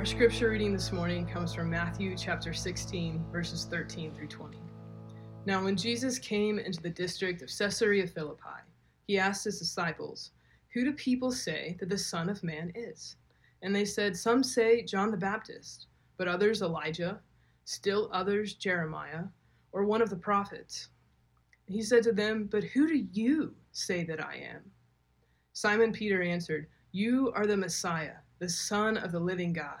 Our scripture reading this morning comes from Matthew chapter 16, verses 13 through 20. Now, when Jesus came into the district of Caesarea Philippi, he asked his disciples, Who do people say that the Son of Man is? And they said, Some say John the Baptist, but others Elijah, still others Jeremiah, or one of the prophets. And he said to them, But who do you say that I am? Simon Peter answered, You are the Messiah, the Son of the living God.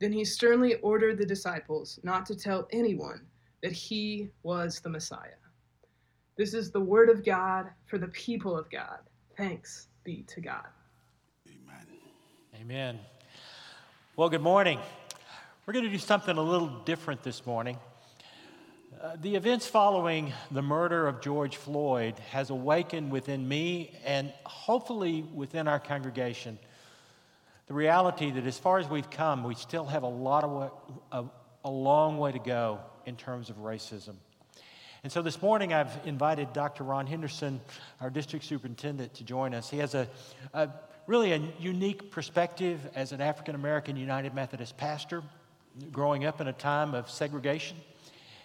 Then he sternly ordered the disciples not to tell anyone that he was the Messiah. This is the word of God for the people of God. Thanks be to God. Amen. Amen. Well, good morning. We're going to do something a little different this morning. Uh, the events following the murder of George Floyd has awakened within me and hopefully within our congregation the reality that as far as we've come, we still have a lot of way, a, a long way to go in terms of racism. And so this morning I've invited Dr. Ron Henderson, our district superintendent, to join us. He has a, a really a unique perspective as an African American United Methodist pastor, growing up in a time of segregation.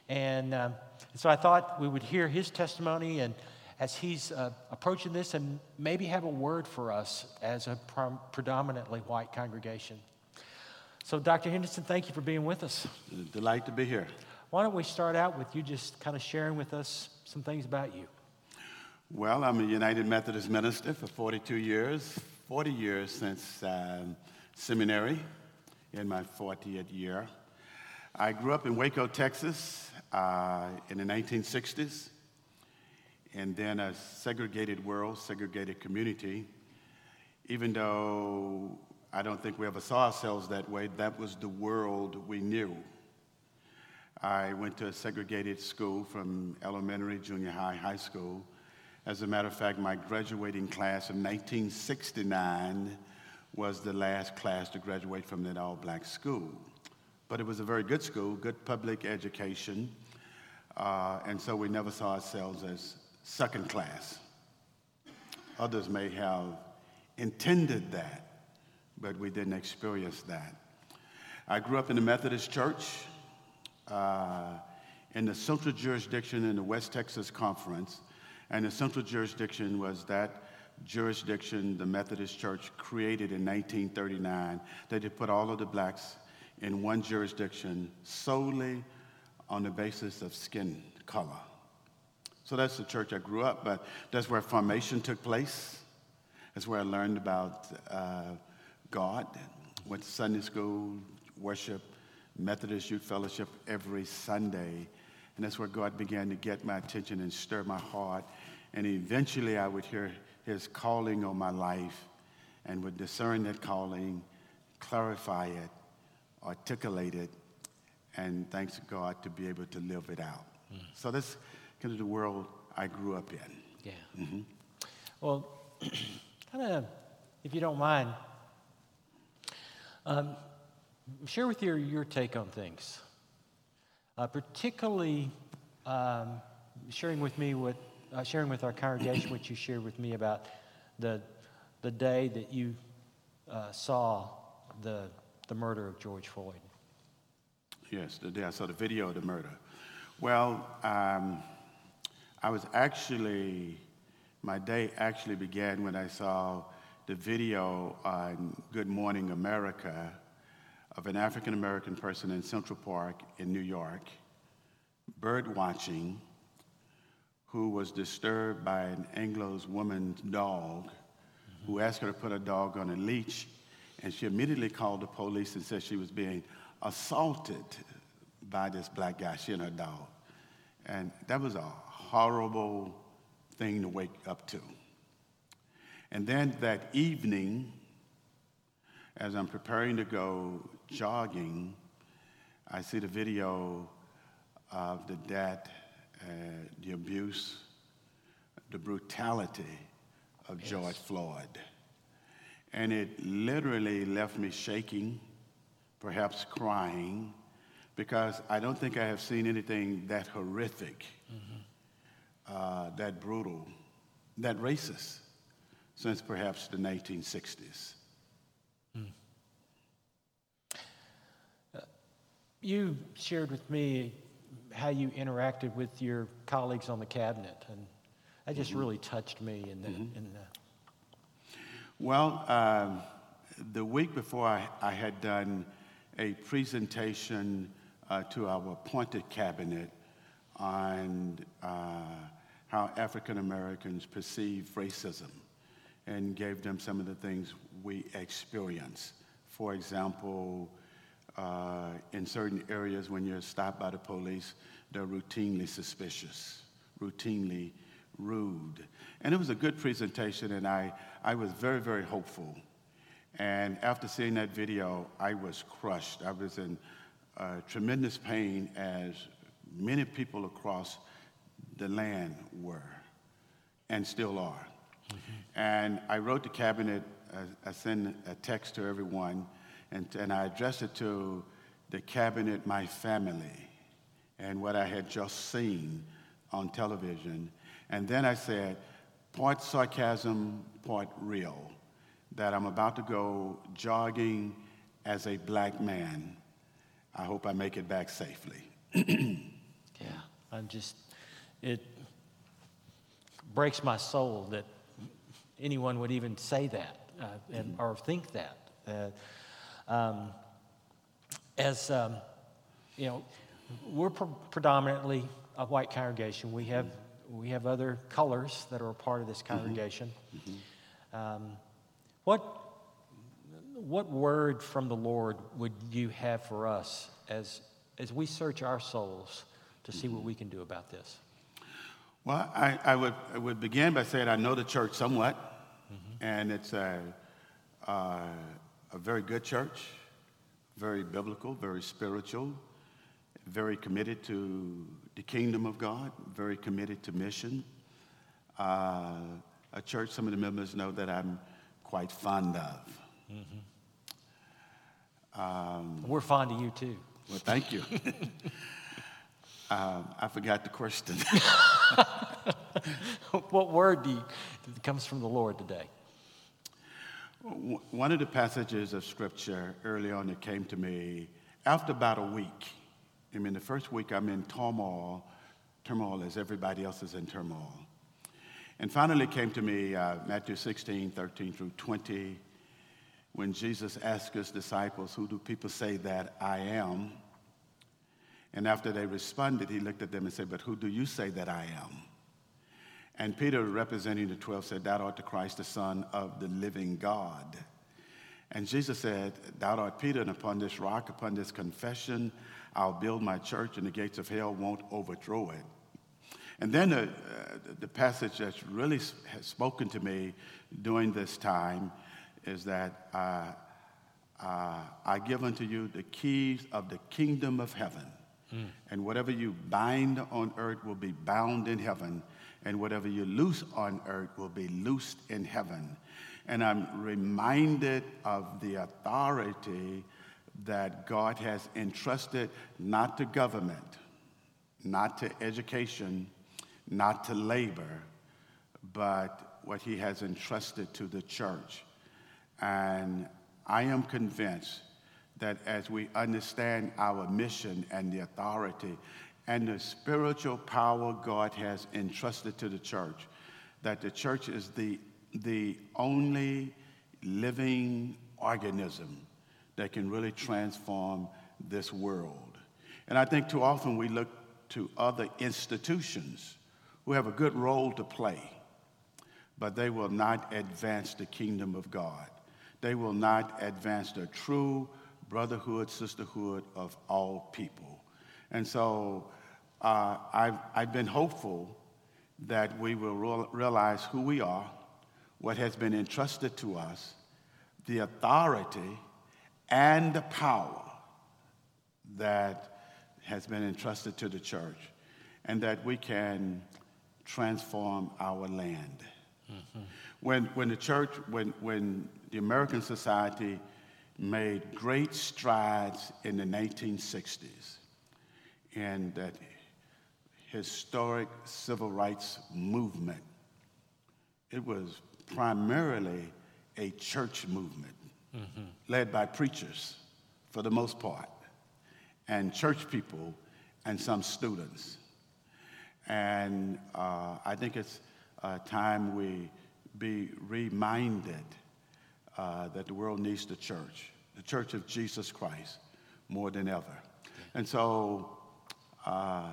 And um, so I thought we would hear his testimony and as he's uh, approaching this and maybe have a word for us as a prom- predominantly white congregation. So, Dr. Henderson, thank you for being with us. Delight to be here. Why don't we start out with you just kind of sharing with us some things about you? Well, I'm a United Methodist minister for 42 years, 40 years since um, seminary in my 40th year. I grew up in Waco, Texas uh, in the 1960s, and then a segregated world, segregated community. Even though I don't think we ever saw ourselves that way, that was the world we knew. I went to a segregated school from elementary, junior high, high school. As a matter of fact, my graduating class of 1969 was the last class to graduate from that all black school. But it was a very good school, good public education, uh, and so we never saw ourselves as second class. Others may have intended that, but we didn't experience that. I grew up in the Methodist Church uh, in the central jurisdiction in the West Texas Conference, and the central jurisdiction was that jurisdiction the Methodist Church created in 1939 that they put all of the blacks in one jurisdiction solely on the basis of skin color. So that's the church I grew up, but that's where formation took place. That's where I learned about uh, God, went to Sunday school, worship, Methodist Youth Fellowship every Sunday. And that's where God began to get my attention and stir my heart. And eventually I would hear his calling on my life and would discern that calling, clarify it, articulate it, and thanks to God to be able to live it out. Mm. So that's kind of the world I grew up in. Yeah. Mm-hmm. Well, kind of, if you don't mind, um, share with you your take on things, uh, particularly um, sharing with me what, uh, sharing with our congregation what you shared with me about the, the day that you uh, saw the, the murder of George Floyd. Yes, the day I saw the video of the murder. Well, um, I was actually, my day actually began when I saw the video on Good Morning America of an African American person in Central Park in New York, bird watching, who was disturbed by an Anglo's woman's dog, mm-hmm. who asked her to put her dog on a leash, and she immediately called the police and said she was being assaulted by this black guy, she and her dog. And that was a horrible thing to wake up to. And then that evening, as I'm preparing to go jogging, I see the video of the death, uh, the abuse, the brutality of yes. George Floyd. And it literally left me shaking, perhaps crying, because I don't think I have seen anything that horrific, mm-hmm. Uh, that brutal, that racist since perhaps the 1960s. Hmm. Uh, you shared with me how you interacted with your colleagues on the cabinet, and that just mm-hmm. really touched me. In the, mm-hmm. in the... Well, um, the week before, I, I, had done a presentation uh, to our appointed cabinet on uh, how African Americans perceive racism and gave them some of the things we experience. For example, uh, in certain areas, when you're stopped by the police, they're routinely suspicious, routinely rude. And it was a good presentation, and I, I was very, very hopeful. And after seeing that video, I was crushed. I was in uh, tremendous pain, as many people across the land were and still are. Mm-hmm. And I wrote the cabinet, uh, I sent a text to everyone, and, and I addressed it to the cabinet, my family, and what I had just seen on television. And then I said, part sarcasm, part real, that I'm about to go jogging as a black man. I hope I make it back safely. yeah, I'm just, it breaks my soul that anyone would even say that uh, and, or think that. Uh, um, as um, you know, we're pre- predominantly a white congregation. We have we have other colors that are a part of this mm-hmm. congregation. Mm-hmm. Um, what what word from the Lord would you have for us as as we search our souls to see what we can do about this? Well, I, I would I would begin by saying I know the church somewhat. Mm-hmm. And it's a, uh, a very good church, very biblical, very spiritual, very committed to the kingdom of God, very committed to mission. Uh, a church some of the members know that I'm quite fond of. Mm-hmm. Um, We're fond of you too. Well, thank you. um, I forgot the question. what word do you, comes from the Lord today? One of the passages of scripture early on that came to me after about a week. I mean, the first week I'm in turmoil, turmoil as everybody else is in turmoil. And finally came to me uh, Matthew 16, 13 through 20, when Jesus asked his disciples, Who do people say that I am? And after they responded, he looked at them and said, But who do you say that I am? And Peter, representing the 12, said, Thou art the Christ, the Son of the living God. And Jesus said, Thou art Peter, and upon this rock, upon this confession, I'll build my church, and the gates of hell won't overthrow it. And then the, uh, the passage that's really has spoken to me during this time is that uh, uh, I give unto you the keys of the kingdom of heaven. Mm. And whatever you bind on earth will be bound in heaven, and whatever you loose on earth will be loosed in heaven. And I'm reminded of the authority that God has entrusted not to government, not to education, not to labor, but what He has entrusted to the church. And I am convinced that as we understand our mission and the authority and the spiritual power God has entrusted to the church, that the church is the, the only living organism that can really transform this world. And I think too often we look to other institutions who have a good role to play, but they will not advance the kingdom of God. They will not advance the true brotherhood, sisterhood of all people. And so uh, I've, I've been hopeful that we will re- realize who we are, what has been entrusted to us, the authority and the power that has been entrusted to the church and that we can transform our land. Mm-hmm. When, when the church, when, when the American society made great strides in the 1960s in that historic civil rights movement, it was primarily a church movement mm-hmm. led by preachers for the most part, and church people and some students. And uh, I think it's a time we be reminded uh, that the world needs the church, the church of Jesus Christ, more than ever. And so uh,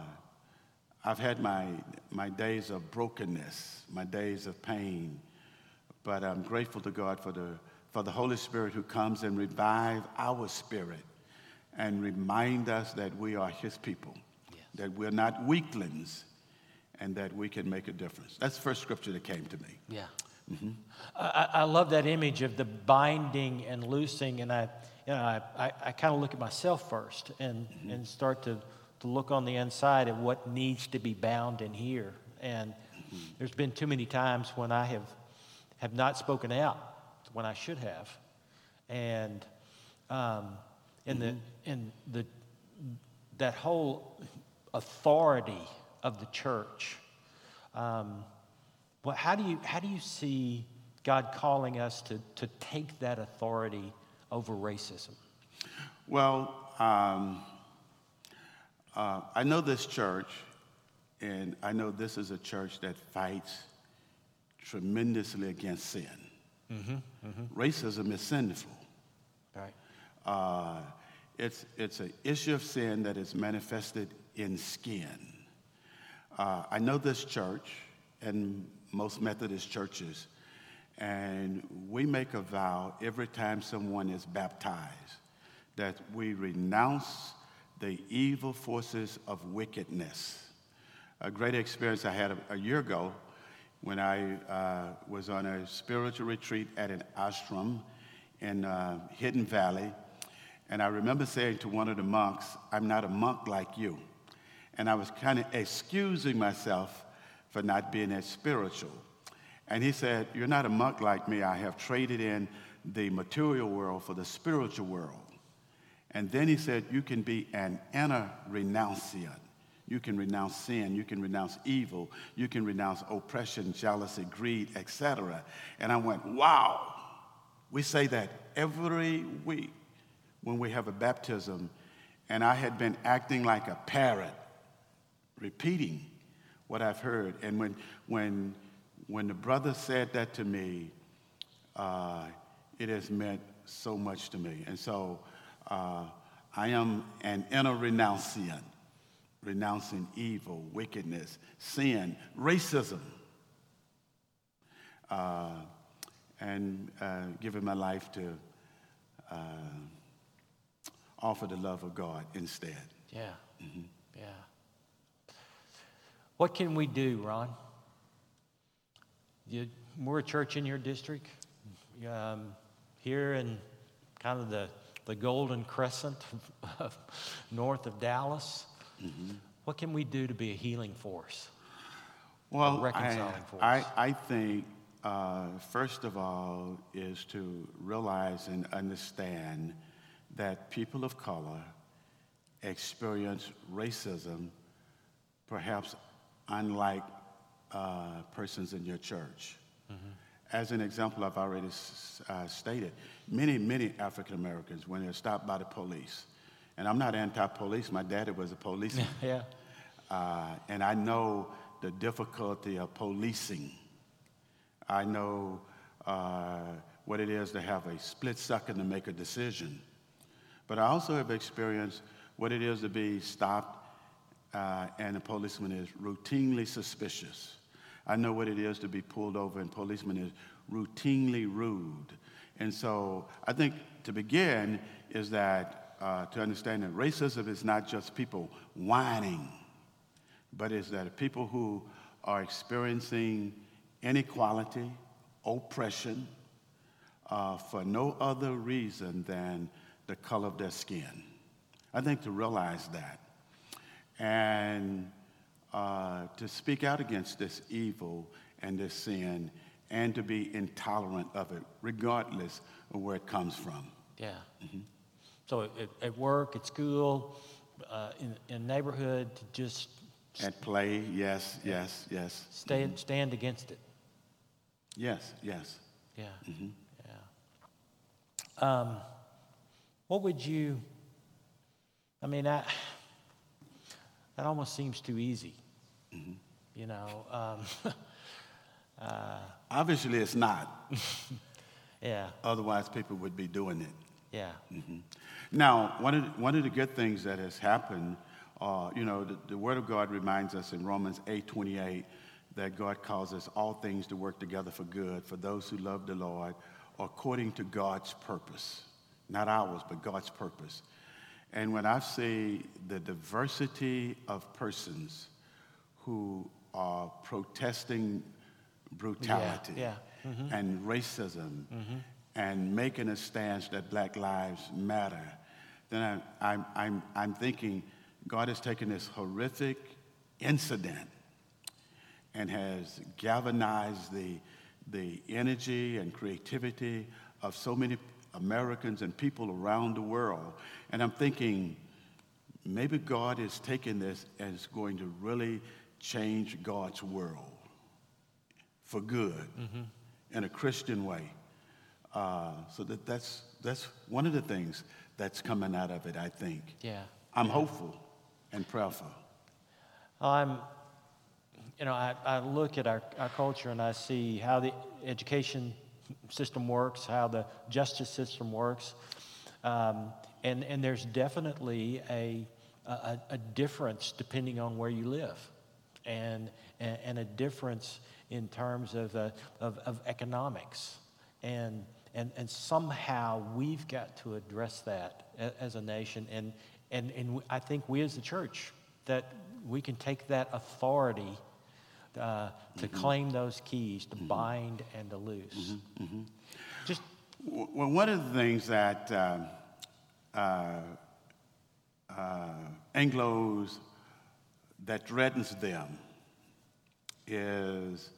I've had my, my days of brokenness, my days of pain, but I'm grateful to God for the, for the Holy Spirit who comes and revive our spirit and remind us that we are his people, yes. that we're not weaklings, and that we can make a difference. That's the first scripture that came to me. Yeah. Mm-hmm. I, I, love that image of the binding and loosing, and I, you know, I, I, I kind of look at myself first and, mm-hmm. and start to, to look on the inside at what needs to be bound in here. And mm-hmm. there's been too many times when I have, have not spoken out when I should have. And um, in, the, in the, that whole authority of the church, um, well, how do you, how do you see God calling us to, to take that authority over racism? Well, um, uh, I know this church, and I know this is a church that fights tremendously against sin. Mm-hmm, mm-hmm. Racism is sinful. Right. Uh, it's, it's an issue of sin that is manifested in skin. Uh, I know this church, and most Methodist churches, and we make a vow every time someone is baptized that we renounce the evil forces of wickedness. A great experience I had a, a year ago when I uh, was on a spiritual retreat at an ashram in uh, Hidden Valley. And I remember saying to one of the monks, I'm not a monk like you. And I was kind of excusing myself for not being as spiritual. And he said, You're not a monk like me. I have traded in the material world for the spiritual world. And then he said, You can be an inner renunciant. You can renounce sin, you can renounce evil, you can renounce oppression, jealousy, greed, etc. And I went, Wow. We say that every week when we have a baptism. And I had been acting like a parrot, repeating what I've heard. And when, when, when the brother said that to me, uh, it has meant so much to me. And so uh, I am an inner renunciant, renouncing evil, wickedness, sin, racism, uh, and uh, giving my life to uh, offer the love of God instead. Yeah. Mm-hmm. Yeah. What can we do, Ron? You, we're a church in your district, um, here in kind of the, the golden crescent of, north of Dallas. Mm-hmm. What can we do to be a healing force? Well, reconciling I, force? I, I think, uh, first of all, is to realize and understand that people of color experience racism perhaps unlike uh, persons in your church. Mm-hmm. As an example, I've already uh, stated, many, many African Americans, when they're stopped by the police, and I'm not anti police, my daddy was a policeman. yeah. Uh, and I know the difficulty of policing. I know uh, what it is to have a split second to make a decision. But I also have experienced what it is to be stopped uh, and a policeman is routinely suspicious. I know what it is to be pulled over, and policeman is routinely rude. And so I think to begin is that uh, to understand that racism is not just people whining, but is that people who are experiencing inequality, oppression, uh, for no other reason than the color of their skin. I think to realize that and uh, to speak out against this evil and this sin and to be intolerant of it, regardless of where it comes from. Yeah. So at, at work, at school, uh, in, in neighborhood, to just At play, yes, yes, yes. stand, stand against it. Yes, yes. Yeah. Yeah. Um, what would you, I mean, that, that almost seems too easy. You know, um, Obviously, it's not. yeah, Otherwise, people would be doing it. yeah, Now, one of, the, one of the good things that has happened, uh, you know, the, the Word of God reminds us in Romans 8 28 that God causes all things to work together for good for those who love the Lord according to God's purpose. Not ours, but God's purpose. And when I see the diversity of persons who are protesting brutality yeah. Mm-hmm. and racism mm-hmm. and making a stance that Black Lives Matter, then I, I'm, I'm, I'm thinking God has taken this horrific incident and has galvanized the, the energy and creativity of so many Americans and people around the world. And I'm thinking, maybe God is taking this and is going to really change God's world for good in a Christian way. Uh, so that, that's, that's one of the things that's coming out of it, I think. yeah. I'm hopeful and prayerful. I'm, you know, I, I look at our, our culture and I see how the education system works, how the justice system works. Um, and, and there's definitely a, a, a difference depending on where you live, and, and, a difference in terms of, uh, of, of economics. And, and, and somehow we've got to address that as a nation. And, and, and I think we as the church, that we can take that authority uh, to claim those keys, to bind and to loose. Just, Well, one of the things that uh, uh, uh, Anglos that threatens them is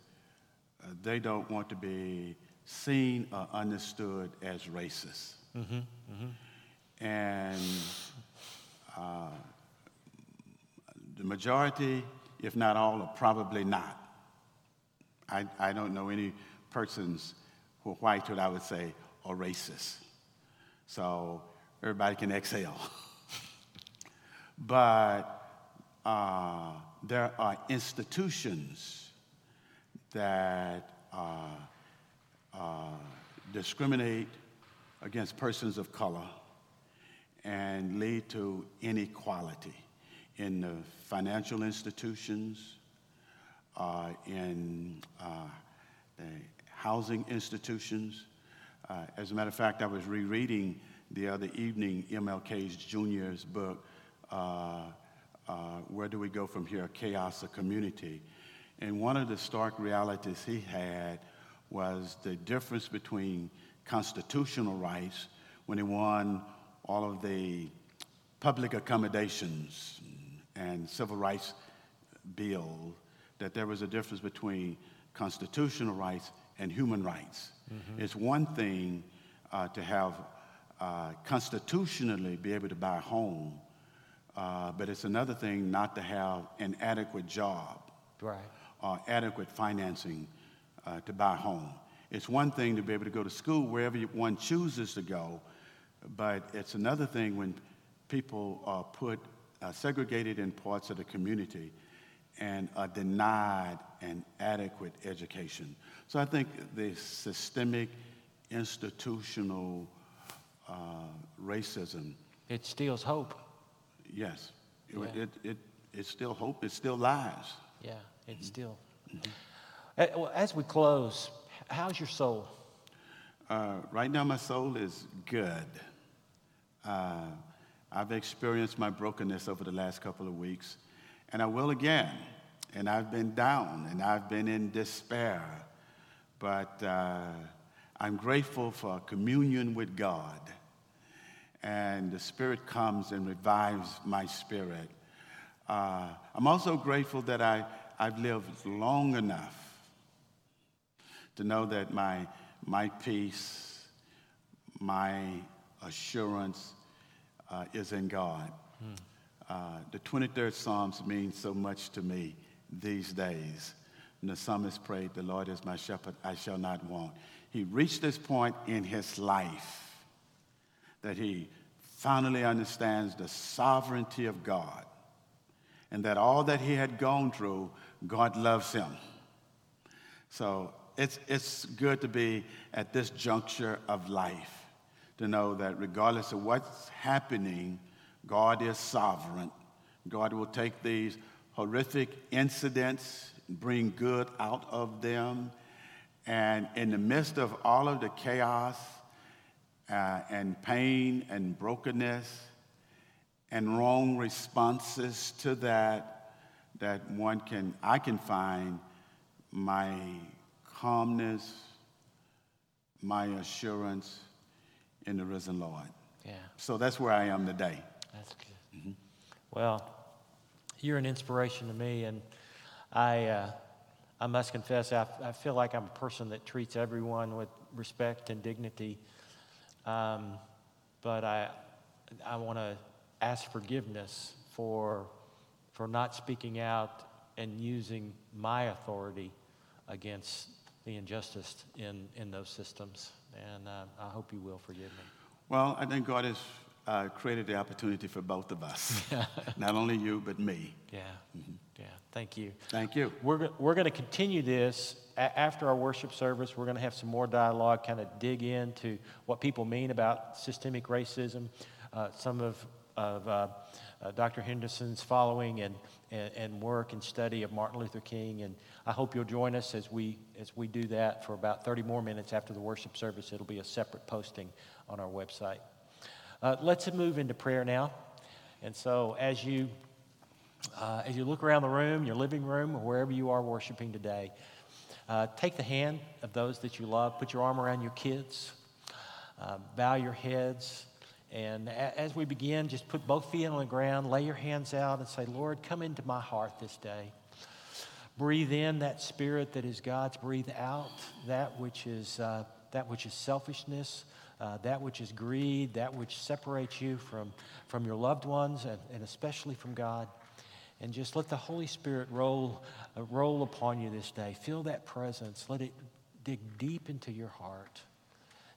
uh, they don't want to be seen or understood as racist. And uh, the majority, if not all, are probably not. I, I don't know any persons who are white who I would say are racist. So everybody can exhale. but uh, there are institutions that uh, uh, discriminate against persons of color and lead to inequality in the financial institutions, uh, in uh, the housing institutions. Uh, as a matter of fact, I was rereading the other evening MLK's Jr.'s book, uh, uh, Where Do We Go From Here? Chaos or Community. And one of the stark realities he had was the difference between constitutional rights when he won all of the public accommodations and civil rights bill, that there was a difference between constitutional rights and human rights. It's one thing uh, to have uh, constitutionally be able to buy a home, uh, but it's another thing not to have an adequate job right. or adequate financing uh, to buy a home. It's one thing to be able to go to school wherever you- one chooses to go, but it's another thing when people are put, uh, segregated in parts of the community and are denied an adequate education. So I think the systemic, institutional uh, racism, It steals hope. yes, it, Yeah. it, it, it's still hope, it's still lies. Yeah, it's still. Uh, well, as we close, how's your soul? Uh, right now, my soul is good. Uh, I've experienced my brokenness over the last couple of weeks, and I will again. And I've been down and I've been in despair. But uh, I'm grateful for communion with God. and the Spirit comes and revives my spirit. Uh, I'm also grateful that I, I've lived long enough to know that my, my peace, my assurance uh, is in God. Uh, the 23rd Psalms means so much to me these days. And the psalmist prayed, The Lord is my shepherd, I shall not want. He reached this point in his life that he finally understands the sovereignty of God and that all that he had gone through, God loves him. So it's, it's good to be at this juncture of life to know that regardless of what's happening, God is sovereign. God will take these horrific incidents bring good out of them. And in the midst of all of the chaos uh, and pain and brokenness and wrong responses to that, that one can, I can find my calmness, my assurance in the risen Lord. Yeah. So that's where I am today. That's good. Mm-hmm. Well, you're an inspiration to me, and I, uh, I must confess, I, I feel like I'm a person that treats everyone with respect and dignity. Um, but I, I want to ask forgiveness for, for not speaking out and using my authority against the injustice in, in those systems. And uh, I hope you will forgive me. Well, I think God has uh, created the opportunity for both of us. Not only you, but me. Yeah. Mm-hmm. Yeah. Thank you. Thank you. We're, we're going to continue this a- after our worship service. We're going to have some more dialogue, kind of dig into what people mean about systemic racism. Uh, some of, of uh, Dr. Henderson's following and, and, and work and study of Martin Luther King. And I hope you'll join us as we, as we do that for about 30 more minutes after the worship service. It'll be a separate posting on our website. Uh, let's move into prayer now. And so as you, uh, as you look around the room, your living room, or wherever you are worshiping today, uh, take the hand of those that you love, put your arm around your kids, uh, bow your heads. And as we begin, just put both feet on the ground, lay your hands out, and say, Lord, come into my heart this day. Breathe in that spirit that is God's. Breathe out that which is, uh, that which is selfishness, uh, that which is greed, that which separates you from, from your loved ones and, and especially from God. And just let the Holy Spirit roll, uh, roll upon you this day. Feel that presence. Let it dig deep into your heart.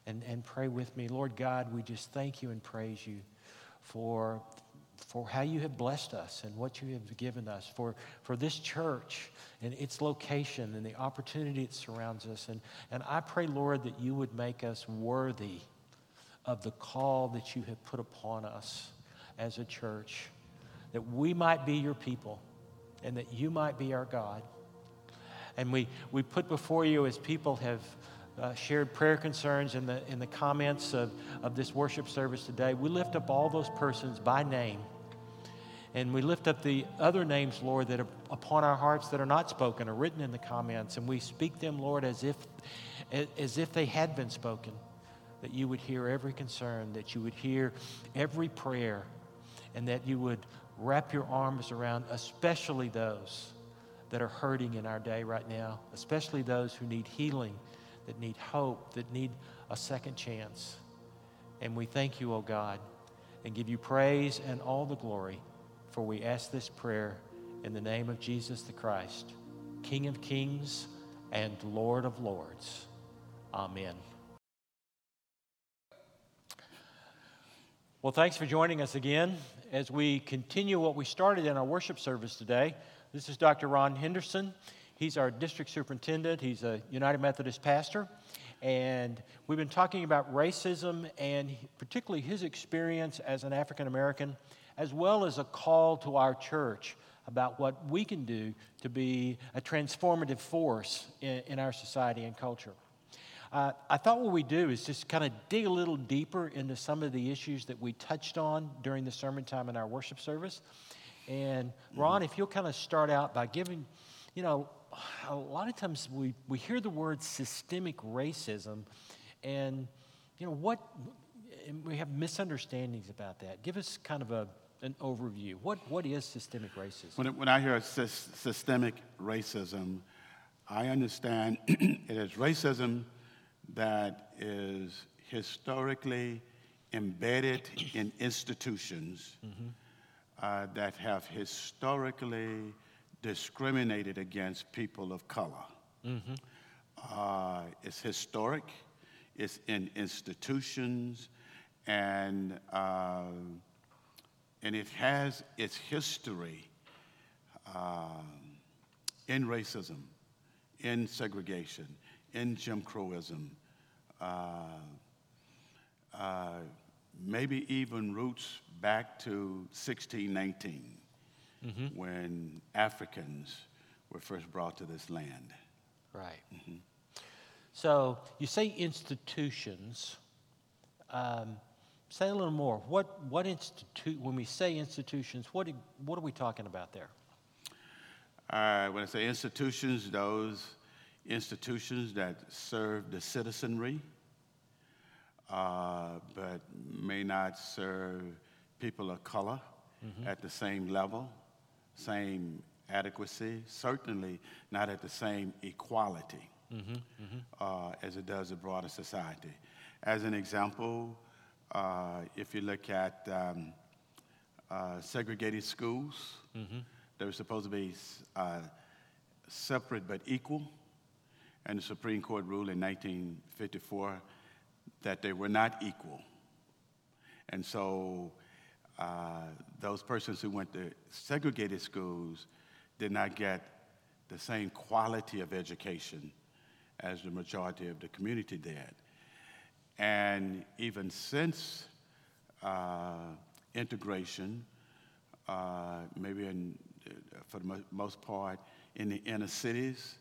And, and pray with me. Lord God, we just thank you and praise you for for how you have blessed us and what you have given us, for, for this church and its location and the opportunity that surrounds us. And, and I pray, Lord, that you would make us worthy of the call that you have put upon us as a church, that we might be your people and that you might be our God. And we, we put before you, as people have uh, shared prayer concerns in the, in the comments of, of this worship service today. We lift up all those persons by name. And we lift up the other names, Lord, that are upon our hearts that are not spoken or written in the comments. And we speak them, Lord, as if, as if they had been spoken. That you would hear every concern, that you would hear every prayer, and that you would wrap your arms around, especially those that are hurting in our day right now, especially those who need healing that need hope, that need a second chance. And we thank you, O oh God, and give you praise and all the glory, for we ask this prayer in the name of Jesus the Christ, King of kings and Lord of lords. Amen. Well, thanks for joining us again as we continue what we started in our worship service today. This is Dr. Ron Henderson. He's our district superintendent, he's a United Methodist pastor. And we've been talking about racism and particularly his experience as an African American, as well as a call to our church about what we can do to be a transformative force in, in our society and culture. Uh, I thought what we do is just kind of dig a little deeper into some of the issues that we touched on during the sermon time in our worship service. And Ron, if you'll kind of start out by giving, you know, a lot of times we, we hear the word systemic racism, and you know what and we have misunderstandings about that. Give us kind of a, an overview. What, what is systemic racism? When, when I hear sys- systemic racism, I understand it is racism that is historically embedded in institutions uh, that have historically discriminated against people of color. Uh, it's historic, it's in institutions, and, uh, and it has its history um, in racism, in segregation, in Jim Crowism, uh, uh, maybe even roots back to 1619 when Africans were first brought to this land. Right. So you say institutions. Um, say a little more. What, what institute, when we say institutions, what, what are we talking about there? Uh, when I say institutions, those institutions that serve the citizenry, uh, but may not serve people of color at the same level, same adequacy, certainly not at the same equality uh, as it does the broader society. As an example, uh, if you look at um, uh, segregated schools, they were supposed to be uh, separate but equal, and the Supreme Court ruled in 1954 that they were not equal. And so uh, those persons who went to segregated schools did not get the same quality of education as the majority of the community did. And even since uh, integration, uh, maybe in, uh, for the mo- most part in the inner cities,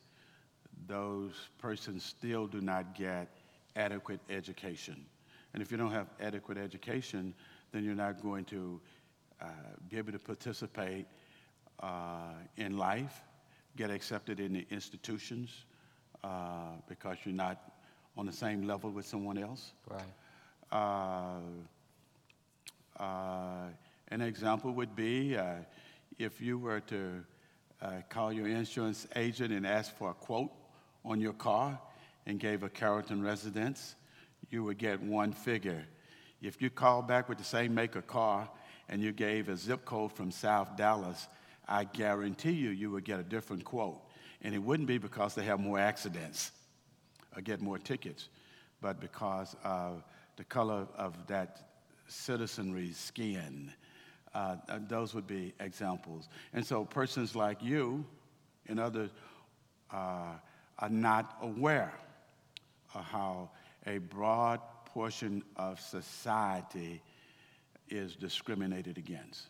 those persons still do not get adequate education. And if you don't have adequate education, then you're not going to uh, be able to participate uh, in life, get accepted in the institutions, uh, because you're not on the same level with someone else. Right. Uh, uh, an example would be uh, if you were to uh, call your insurance agent and ask for a quote on your car and gave a Carrollton residence, you would get one figure. If you call back with the same make of car and you gave a zip code from South Dallas, I guarantee you, you would get a different quote. And it wouldn't be because they have more accidents or get more tickets, but because of the color of that citizenry's skin. Uh, uh, those would be examples. And so persons like you and others uh, are not aware of how a broad portion of society is discriminated against.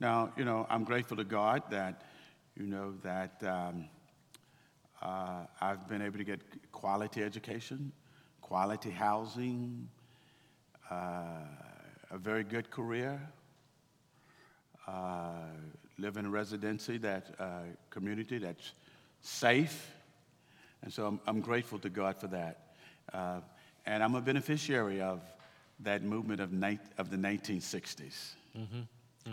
Now, you know, I'm grateful to God that, you know, that um, uh, I've been able to get quality education, quality housing, uh, a very good career, uh, live in a residency that uh, community that's safe, and so I'm, I'm grateful to God for that. And I'm a beneficiary of that movement of, ni- of the 1960s. Mm-hmm. Mm-hmm.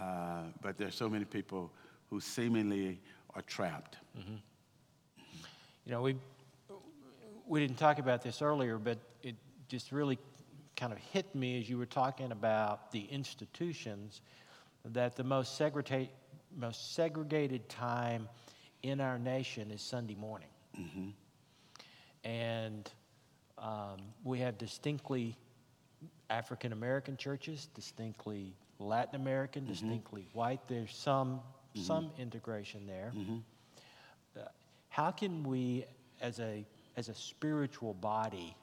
Uh, but there's so many people who seemingly are trapped. Mm-hmm. You know, we, we didn't talk about this earlier, but it just really kind of hit me as you were talking about the institutions that the most, segregate, most segregated time in our nation is Sunday morning. And um, we have distinctly African American churches, distinctly Latin American, distinctly white. There's some, some integration there. Uh, how can we, as a, as a spiritual body,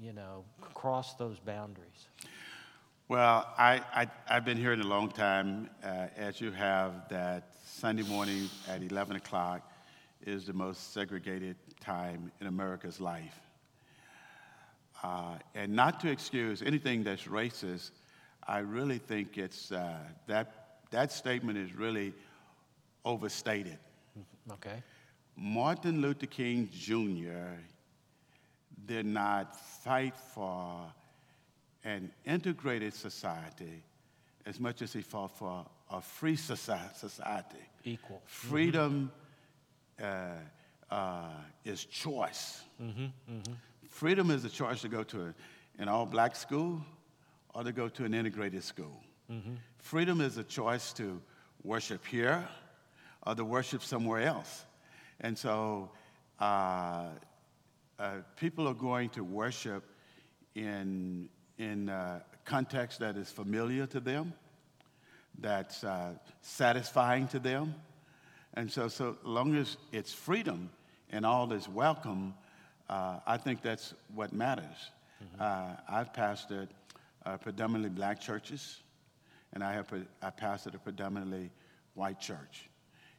you know, cross those boundaries? Well, I, I, I've been hearing a long time, uh, as you have, that Sunday morning at 11 o'clock is the most segregated time in America's life. Uh, and not to excuse anything that's racist, I really think it's, uh, that, that statement is really overstated. Okay. Martin Luther King Jr. did not fight for an integrated society as much as he fought for a free society. Equal. Freedom mm-hmm. uh, uh, is choice. Mm-hmm, mm-hmm. Freedom is the choice to go to a, an all black school or to go to an integrated school. Mm-hmm. Freedom is a choice to worship here or to worship somewhere else. And so uh, uh, people are going to worship in, in a context that is familiar to them, that's uh, satisfying to them. And so, so long as it's freedom and all is welcome, uh, I think that's what matters. Mm-hmm. Uh, I've pastored uh, predominantly black churches, and I have I pastored a predominantly white church.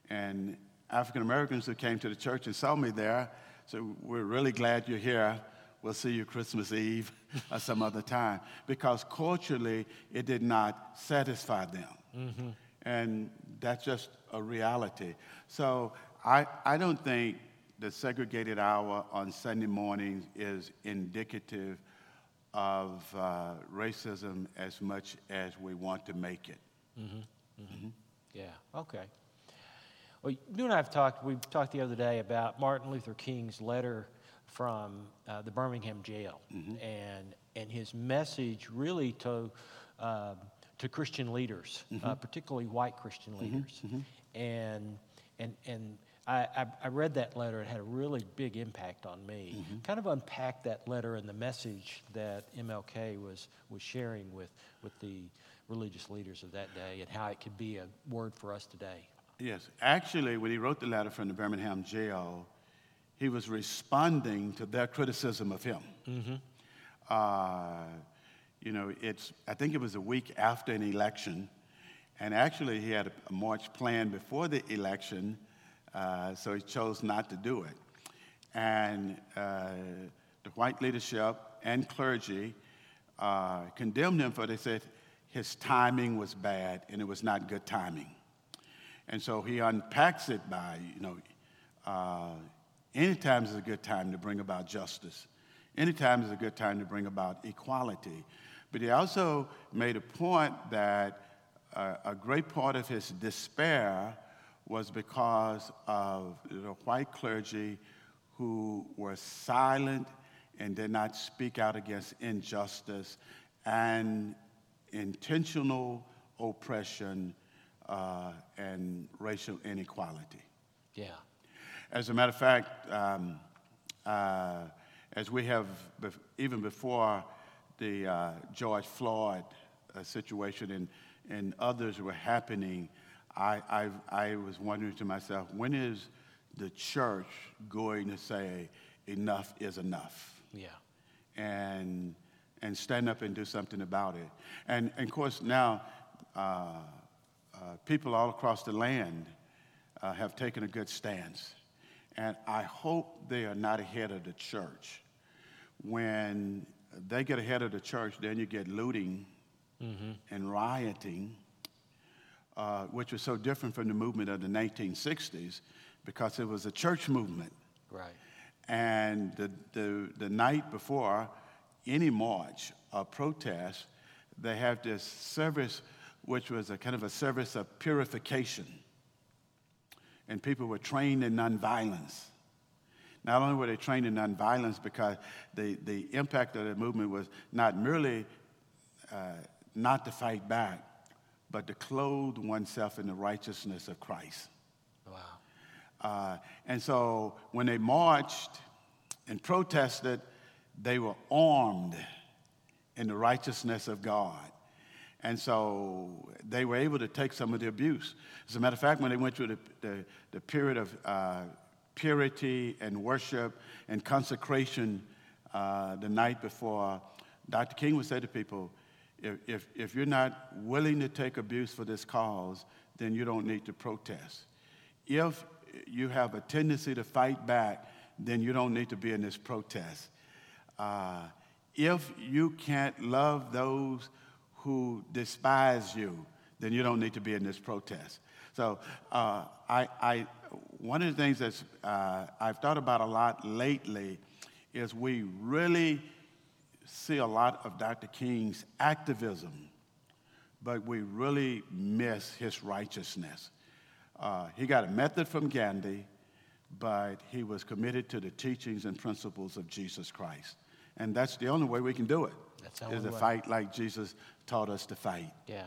And African Americans who came to the church and saw me there, so we're really glad you're here. We'll see you Christmas Eve or some other time. Because culturally, it did not satisfy them. Mm-hmm. And that's just a reality. So I, I don't think the segregated hour on Sunday mornings is indicative of uh, racism as much as we want to make it. Mm-hmm. Mm-hmm. Yeah, okay. Well, you and I have talked, we talked the other day about Martin Luther King's letter from uh, the Birmingham jail mm-hmm. and, and his message really to, uh, to Christian leaders, uh, mm-hmm. particularly white Christian mm-hmm. leaders. Mm-hmm. And, and, and I, I, I, read that letter. It had a really big impact on me. Mm-hmm. Kind of unpack that letter and the message that MLK was, was sharing with, with the religious leaders of that day and how it could be a word for us today. Yes. Actually, when he wrote the letter from the Birmingham jail, he was responding to their criticism of him. Mm-hmm. Uh, you know, it's, I think it was a week after an election, and actually he had a march planned before the election, uh, so he chose not to do it. And uh, the white leadership and clergy uh, condemned him for they said his timing was bad and it was not good timing. And so he unpacks it by, you know, uh, anytime is a good time to bring about justice. Anytime is a good time to bring about equality. But he also made a point that uh, a great part of his despair was because of the white clergy who were silent and did not speak out against injustice and intentional oppression uh, and racial inequality. Yeah. As a matter of fact, um, uh, as we have, bef- even before the uh, George Floyd uh, situation and, and others were happening, I, I, I was wondering to myself, when is the church going to say enough is enough? Yeah. And, and stand up and do something about it. And, and of course, now, uh, uh, people all across the land uh, have taken a good stance. And I hope they are not ahead of the church. When they get ahead of the church, then you get looting mm-hmm. and rioting, uh, which was so different from the movement of the 1960s because it was a church movement. Right. And the, the, the night before any march or protest, they have this service which was a kind of a service of purification. And people were trained in nonviolence. Not only were they trained in nonviolence because the, the impact of the movement was not merely uh, not to fight back, but to clothe oneself in the righteousness of Christ. Wow. Uh, and so when they marched and protested, they were armed in the righteousness of God. And so they were able to take some of the abuse. As a matter of fact, when they went through the, the, the period of uh, purity and worship and consecration uh, the night before, Dr. King would say to people, if, if, if you're not willing to take abuse for this cause, then you don't need to protest. If you have a tendency to fight back, then you don't need to be in this protest. Uh, if you can't love those who despise you, then you don't need to be in this protest. So uh, I, I, one of the things that uh, I've thought about a lot lately is we really see a lot of Dr. King's activism, but we really miss his righteousness. Uh, he got a method from Gandhi, but he was committed to the teachings and principles of Jesus Christ. And that's the only way we can do it. That's the is to way. fight like Jesus taught us to fight. Yeah.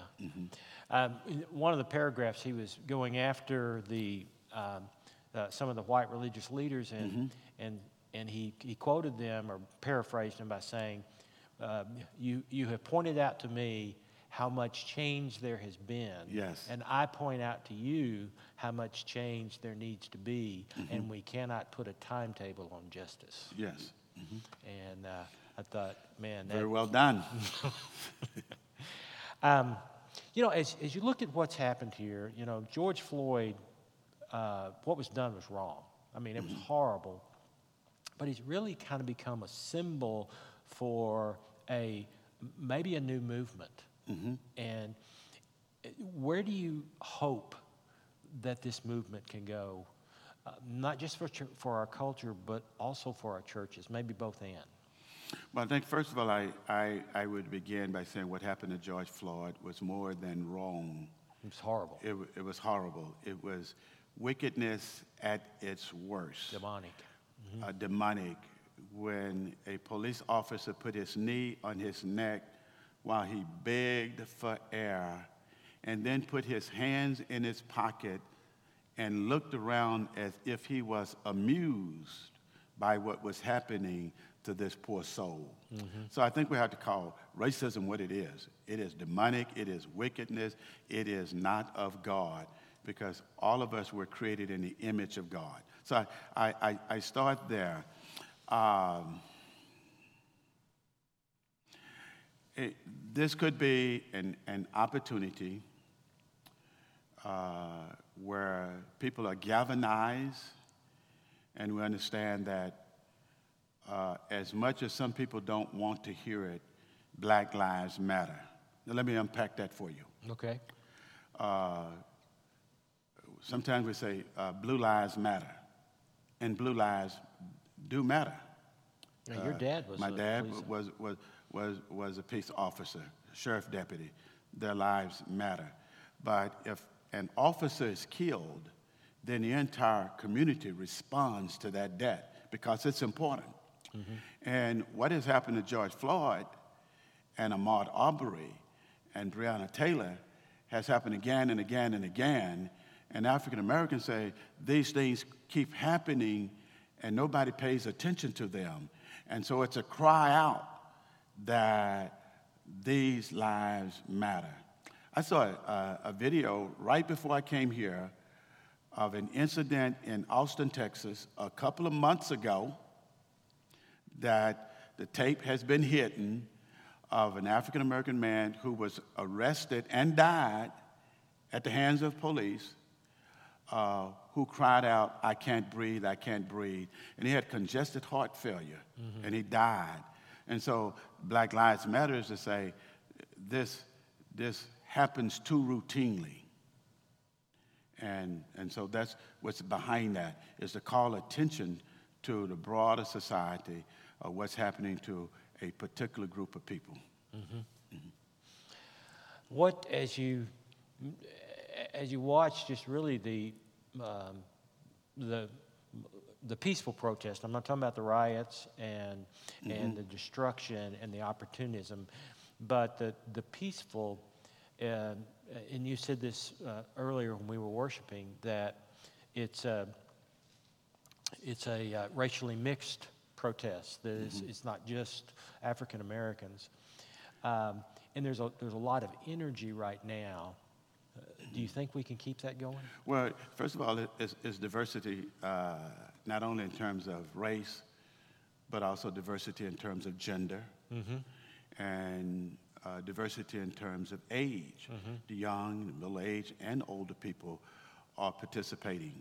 Um, one of the paragraphs, he was going after the um, uh, some of the white religious leaders, and and and he, he quoted them or paraphrased them by saying, um, "You you have pointed out to me." How much change there has been. Yes. And I point out to you how much change there needs to be, and we cannot put a timetable on justice. Yes. And uh, I thought, man, that, Very well done. Um, you know, as, as you look at what's happened here, you know, George Floyd, uh, what was done was wrong. I mean, it was horrible. But he's really kind of become a symbol for a maybe a new movement. And uh, where do you hope that this movement can go? Uh, not just for, for our culture, but also for our churches, maybe both and. Well, I think, first of all, I, I, I would begin by saying what happened to George Floyd was more than wrong. It was horrible, It, it was horrible. It was wickedness at its worst. demonic. Uh, demonic when a police officer put his knee on his neck while he begged for air and then put his hands in his pocket and looked around as if he was amused by what was happening to this poor soul. So I think we have to call racism what it is. It is demonic, it is wickedness, it is not of God because all of us were created in the image of God. So I, I, I- start there. Um, it- this could be an, an opportunity uh, where people are galvanized, and we understand that uh, as much as some people don't want to hear it, Black Lives Matter. Now, let me unpack that for you. Okay. Uh, sometimes we say uh, blue lives matter, and blue lives do matter. Now, your Uh, dad was my a dad police- was, was, was, was a peace officer, sheriff deputy. Their lives matter. But if an officer is killed, then the entire community responds to that death because it's important. And what has happened to George Floyd and Ahmaud Arbery and Breonna Taylor has happened again and again and again. And African Americans say these things keep happening and nobody pays attention to them. And so it's a cry out that these lives matter. I saw a, a video right before I came here of an incident in Austin, Texas, a couple of months ago that the tape has been hidden of an African American man who was arrested and died at the hands of police uh, who cried out, I can't breathe, I can't breathe. And he had congested heart failure mm-hmm. and he died. And so Black Lives Matter is to say this, this happens too routinely. And, and so that's what's behind that is to call attention to the broader society of what's happening to a particular group of people. Mm-hmm. Mm-hmm. What, as you, as you watch just really the, um, the, the peaceful protest, I'm not talking about the riots and, and the destruction and the opportunism, but the, the peaceful, uh, and you said this uh, earlier when we were worshiping, that it's a, it's a uh, racially mixed protest. That is, it's not just African Americans. Um, and there's a, there's a lot of energy right now. Do you think we can keep that going? Well, first of all, it's, it's diversity uh, not only in terms of race, but also diversity in terms of gender, and uh, diversity in terms of age. The young, the middle aged, and older people are participating.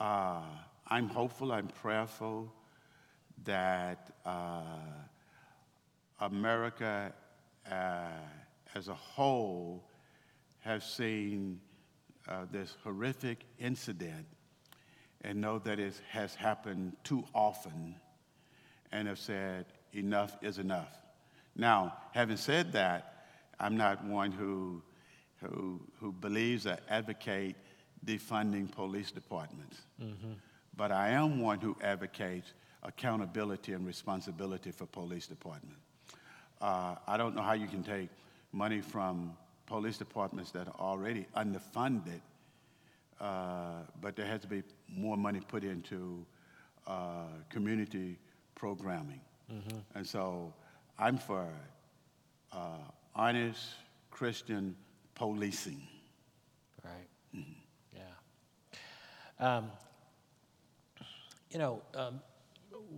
Uh, I'm hopeful, I'm prayerful that uh, America uh, as a whole have seen uh, this horrific incident and know that it has happened too often and have said enough is enough. Now, having said that, I'm not one who, who, who believes or advocate defunding police departments. Mm-hmm. But I am one who advocates accountability and responsibility for police departments. Uh, I don't know how you can take money from police departments that are already underfunded, uh, but there has to be more money put into uh, community programming. Mm-hmm. And so I'm for uh, honest Christian policing. Right. Mm-hmm. Yeah. Um, you know, um,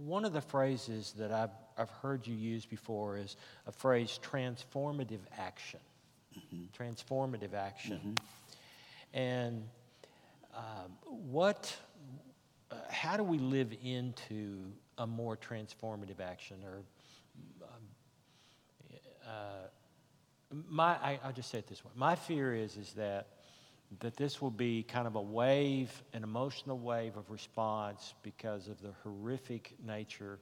one of the phrases that I've, I've heard you use before is a phrase transformative action. Mm-hmm. Transformative action. Mm-hmm. And um, what, uh, how do we live into a more transformative action? Or um, uh, my, I, will just say it this way. My fear is, is that that this will be kind of a wave, an emotional wave of response because of the horrific nature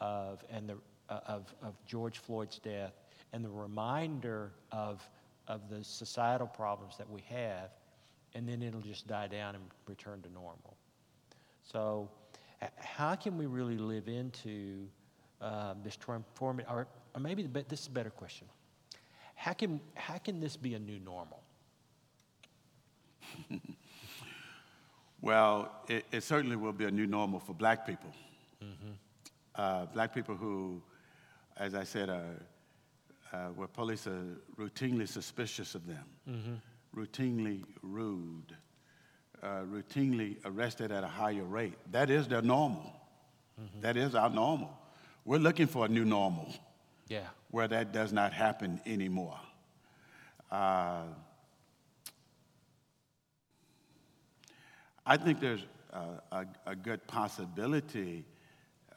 of, and the, uh, of, of George Floyd's death and the reminder of, of the societal problems that we have, and then it'll just die down and return to normal. So, how can we really live into uh, this transformative, or, or maybe the, this is a better question. How can, how can this be a new normal? well, it, it, certainly will be a new normal for black people. Mm-hmm. Uh, black people who, as I said, are, uh, where police are routinely suspicious of them, mm-hmm. routinely rude, uh, routinely arrested at a higher rate. That is their normal. Mm-hmm. That is our normal. We're looking for a new normal. Yeah. Where that does not happen anymore. Uh, I think there's a, a, a good possibility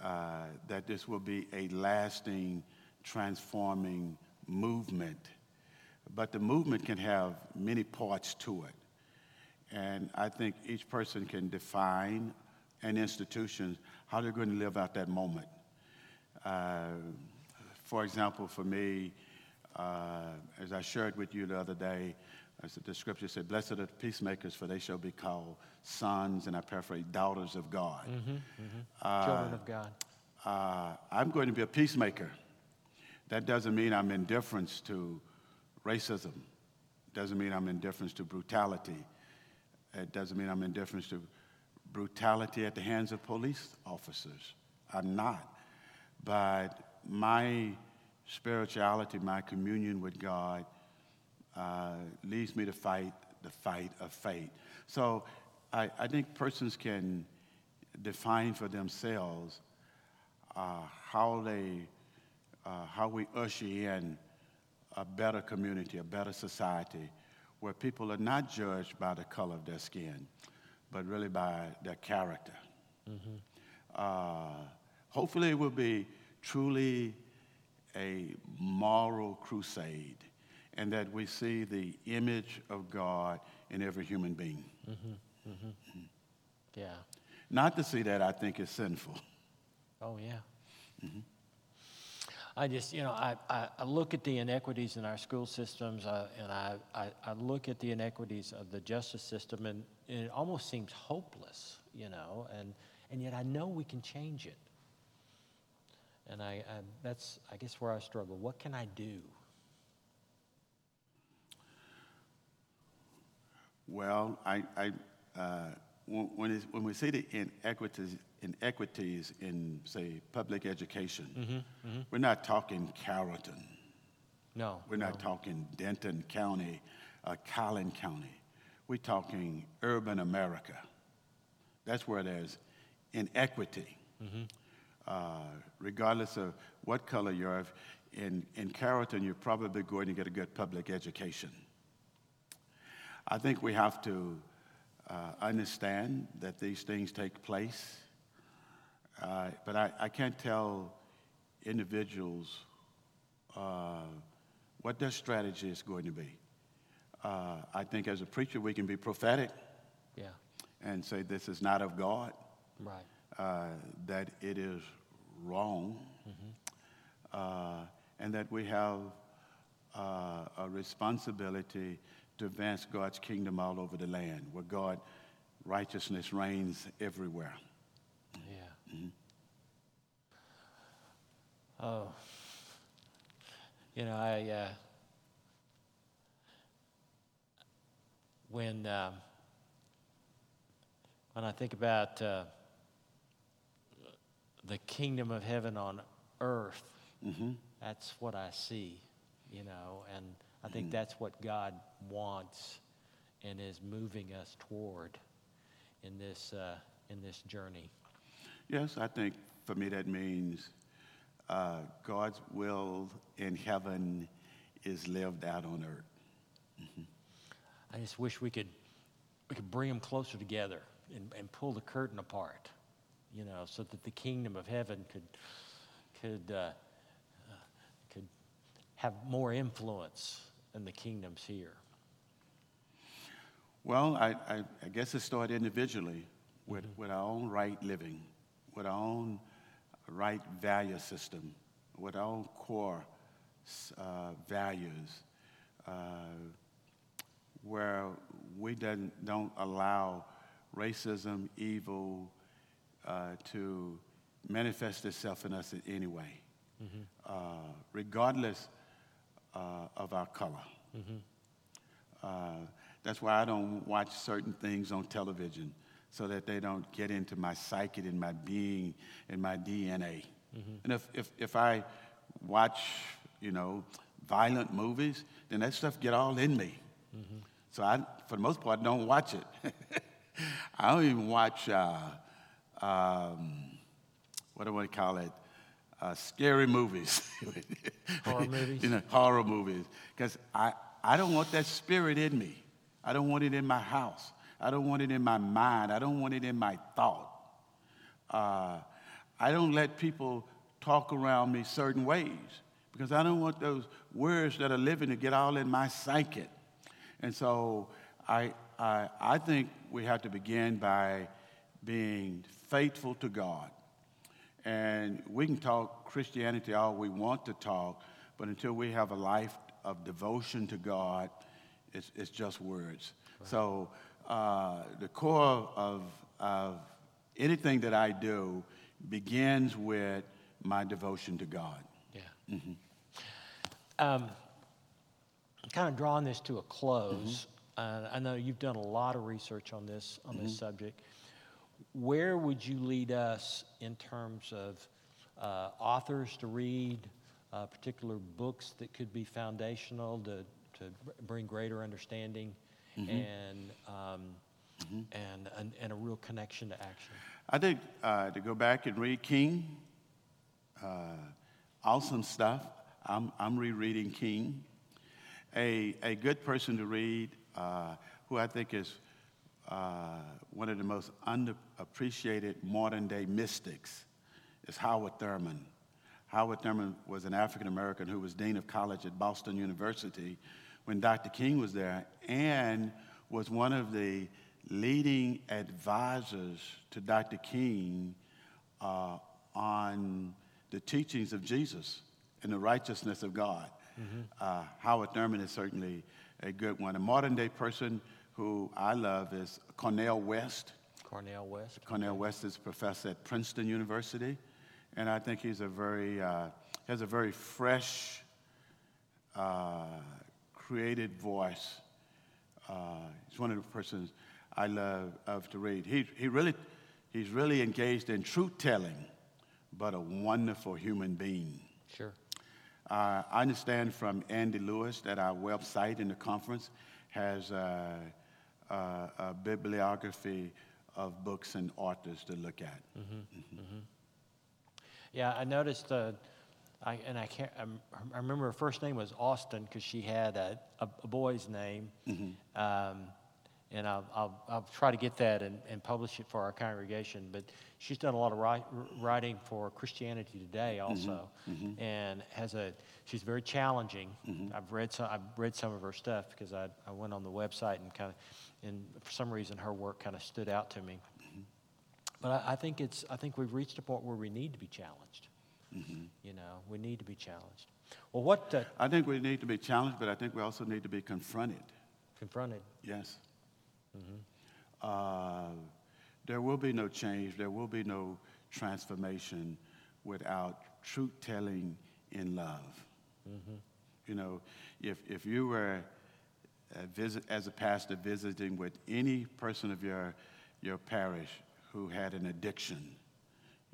uh, that this will be a lasting, transforming movement. But the movement can have many parts to it. And I think each person can define an institution how they're going to live out that moment. Uh, for example, for me, uh, as I shared with you the other day, as the scripture said, Blessed are the peacemakers, for they shall be called sons, and I paraphrase, daughters of God. Mm-hmm, mm-hmm. Uh, Children of God. Uh, I'm going to be a peacemaker. That doesn't mean I'm indifferent to racism. It Doesn't mean I'm indifferent to brutality. It doesn't mean I'm indifferent to brutality at the hands of police officers. I'm not. But my spirituality, my communion with God, uh, leads me to fight the fight of faith. So I, I think persons can define for themselves uh, how they, uh, how we usher in a better community, a better society, where people are not judged by the color of their skin, but really by their character. Mm-hmm. Uh, hopefully, it will be truly a moral crusade and that we see the image of God in every human being. Mm-hmm. Mm-hmm. Yeah. Not to see that I think is sinful. Oh, yeah. I just, you know, I, I, I, look at the inequities in our school systems uh, and I, I, I, look at the inequities of the justice system and, and, it almost seems hopeless, you know, and, and yet I know we can change it. And I, I that's, I guess, where I struggle. What can I do? Well, I, I, uh, when, when we see the inequities, inequities in, say, public education, mm-hmm, mm-hmm. we're not talking Carrollton. No. We're not no. talking Denton County, uh, Collin County. We're talking urban America. That's where there's inequity. Mm-hmm. Uh, regardless of what color you're in, in Carrollton, you're probably going to get a good public education. I think we have to uh, understand that these things take place, uh, but I, I, can't tell individuals uh, what their strategy is going to be. Uh, I think as a preacher, we can be prophetic yeah. and say this is not of God, right. Uh, that it is wrong. Mm-hmm. uh, and that we have uh, a responsibility to advance God's kingdom all over the land, where God righteousness reigns everywhere. Yeah. Mm-hmm. Oh, you know, I uh, when um, when I think about uh, the kingdom of heaven on earth, mm-hmm. that's what I see, you know, and I think mm-hmm. that's what God wants and is moving us toward in this uh, in this journey. Yes, I think for me that means uh, God's will in heaven is lived out on earth. Mm-hmm. I just wish we could we could bring them closer together and, and pull the curtain apart, you know, so that the kingdom of heaven could could uh, uh, could have more influence than the kingdoms here. Well, I, I, I guess it started individually with, mm-hmm. with our own right living, with our own right value system, with our own core uh, values, uh, where we don't, don't allow racism, evil uh, to manifest itself in us in any way, mm-hmm. Uh, regardless uh, of our color. Mm-hmm. Uh, that's why I don't watch certain things on television so that they don't get into my psyche and my being and my DNA. Mm-hmm. And if, if, if I watch, you know, violent movies, then that stuff get all in me. Mm-hmm. So I, for the most part, don't watch it. I don't even watch, uh, um, what do I call it? Uh, scary movies. horror movies? you know, horror movies. Because I, I don't want that spirit in me. I don't want it in my house. I don't want it in my mind. I don't want it in my thought. Uh, I don't let people talk around me certain ways because I don't want those words that are living to get all in my psyche. And so I, I, I think we have to begin by being faithful to God. And we can talk Christianity all we want to talk, but until we have a life of devotion to God, it's, it's just words. Right. So uh, the core of, of anything that I do begins with my devotion to God. Yeah. Mm-hmm. Um, kind of drawing this to a close. Mm-hmm. Uh, I know you've done a lot of research on this on mm-hmm. this subject. Where would you lead us in terms of uh, authors to read, uh, particular books that could be foundational to to bring greater understanding mm-hmm. and, um, mm-hmm. and, and, and, a real connection to action. I think uh, to go back and read King, uh, awesome stuff. I'm, I'm rereading King. A, a good person to read, uh, who I think is uh, one of the most underappreciated modern day mystics, is Howard Thurman. Howard Thurman was an African American who was dean of college at Boston University when Dr. King was there and was one of the leading advisors to Dr. King uh, on the teachings of Jesus and the righteousness of God. Mm-hmm. Uh, Howard Thurman is certainly a good one. A modern day person who I love is Cornel West. Cornel West. Cornel West is a professor at Princeton University, and I think he's a very uh, has a very fresh uh, created voice. Uh, he's one of the persons I love of to read. He, he really, he's really engaged in truth telling, but a wonderful human being. Sure. Uh, I understand from Andy Lewis that our website in the conference has a, a, a bibliography of books and authors to look at. Mm-hmm. Mm-hmm. Yeah, I noticed. Uh, I, and I can't. I remember her first name was Austin because she had a, a, a boy's name, mm-hmm. um, and I'll, I'll, I'll, try to get that and, and, publish it for our congregation. But she's done a lot of write, writing for Christianity Today mm-hmm. also, mm-hmm. and has a. She's very challenging. Mm-hmm. I've read some. I've read some of her stuff because I, I went on the website and kind of, and for some reason her work kind of stood out to me. Mm-hmm. But I, I think it's. I think we've reached a point where we need to be challenged. You know, we need to be challenged. Well, what uh, I think we need to be challenged, but I think we also need to be confronted. confronted? Yes. Uh, there will be no change, there will be no transformation without truth telling in love. Mm-hmm. You know, if, if you were a visit, as a pastor visiting with any person of your, your parish who had an addiction,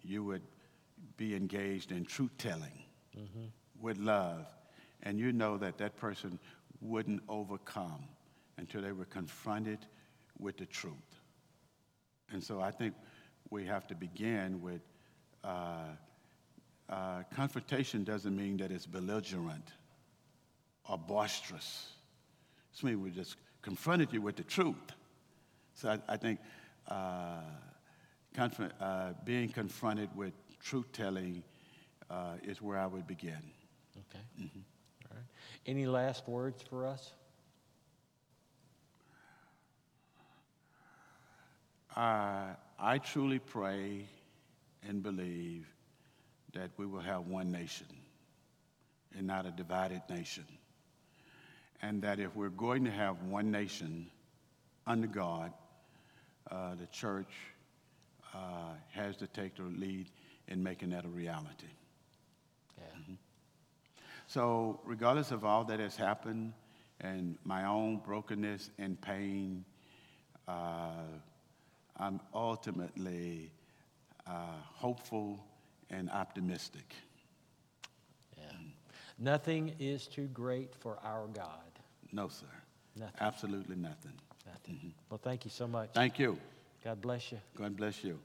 you would be engaged in truth telling mm-hmm. with love. And you know that that person wouldn't overcome until they were confronted with the truth. And so I think we have to begin with uh, uh, confrontation doesn't mean that it's belligerent or boisterous. It's mean we just confronted you with the truth. So I, I think uh, uh, being confronted with truth telling uh, is where I would begin. Okay. All right. Any last words for us? Uh, I truly pray and believe that we will have one nation and not a divided nation. And that if we're going to have one nation under God, uh, the church uh, has to take the lead in making that a reality. Yeah. So, regardless of all that has happened and my own brokenness and pain, uh, I'm ultimately uh, hopeful and optimistic. Yeah. Nothing is too great for our God. No, sir. Nothing. Absolutely nothing. Nothing. Well, thank you so much. Thank you. God bless you. God bless you.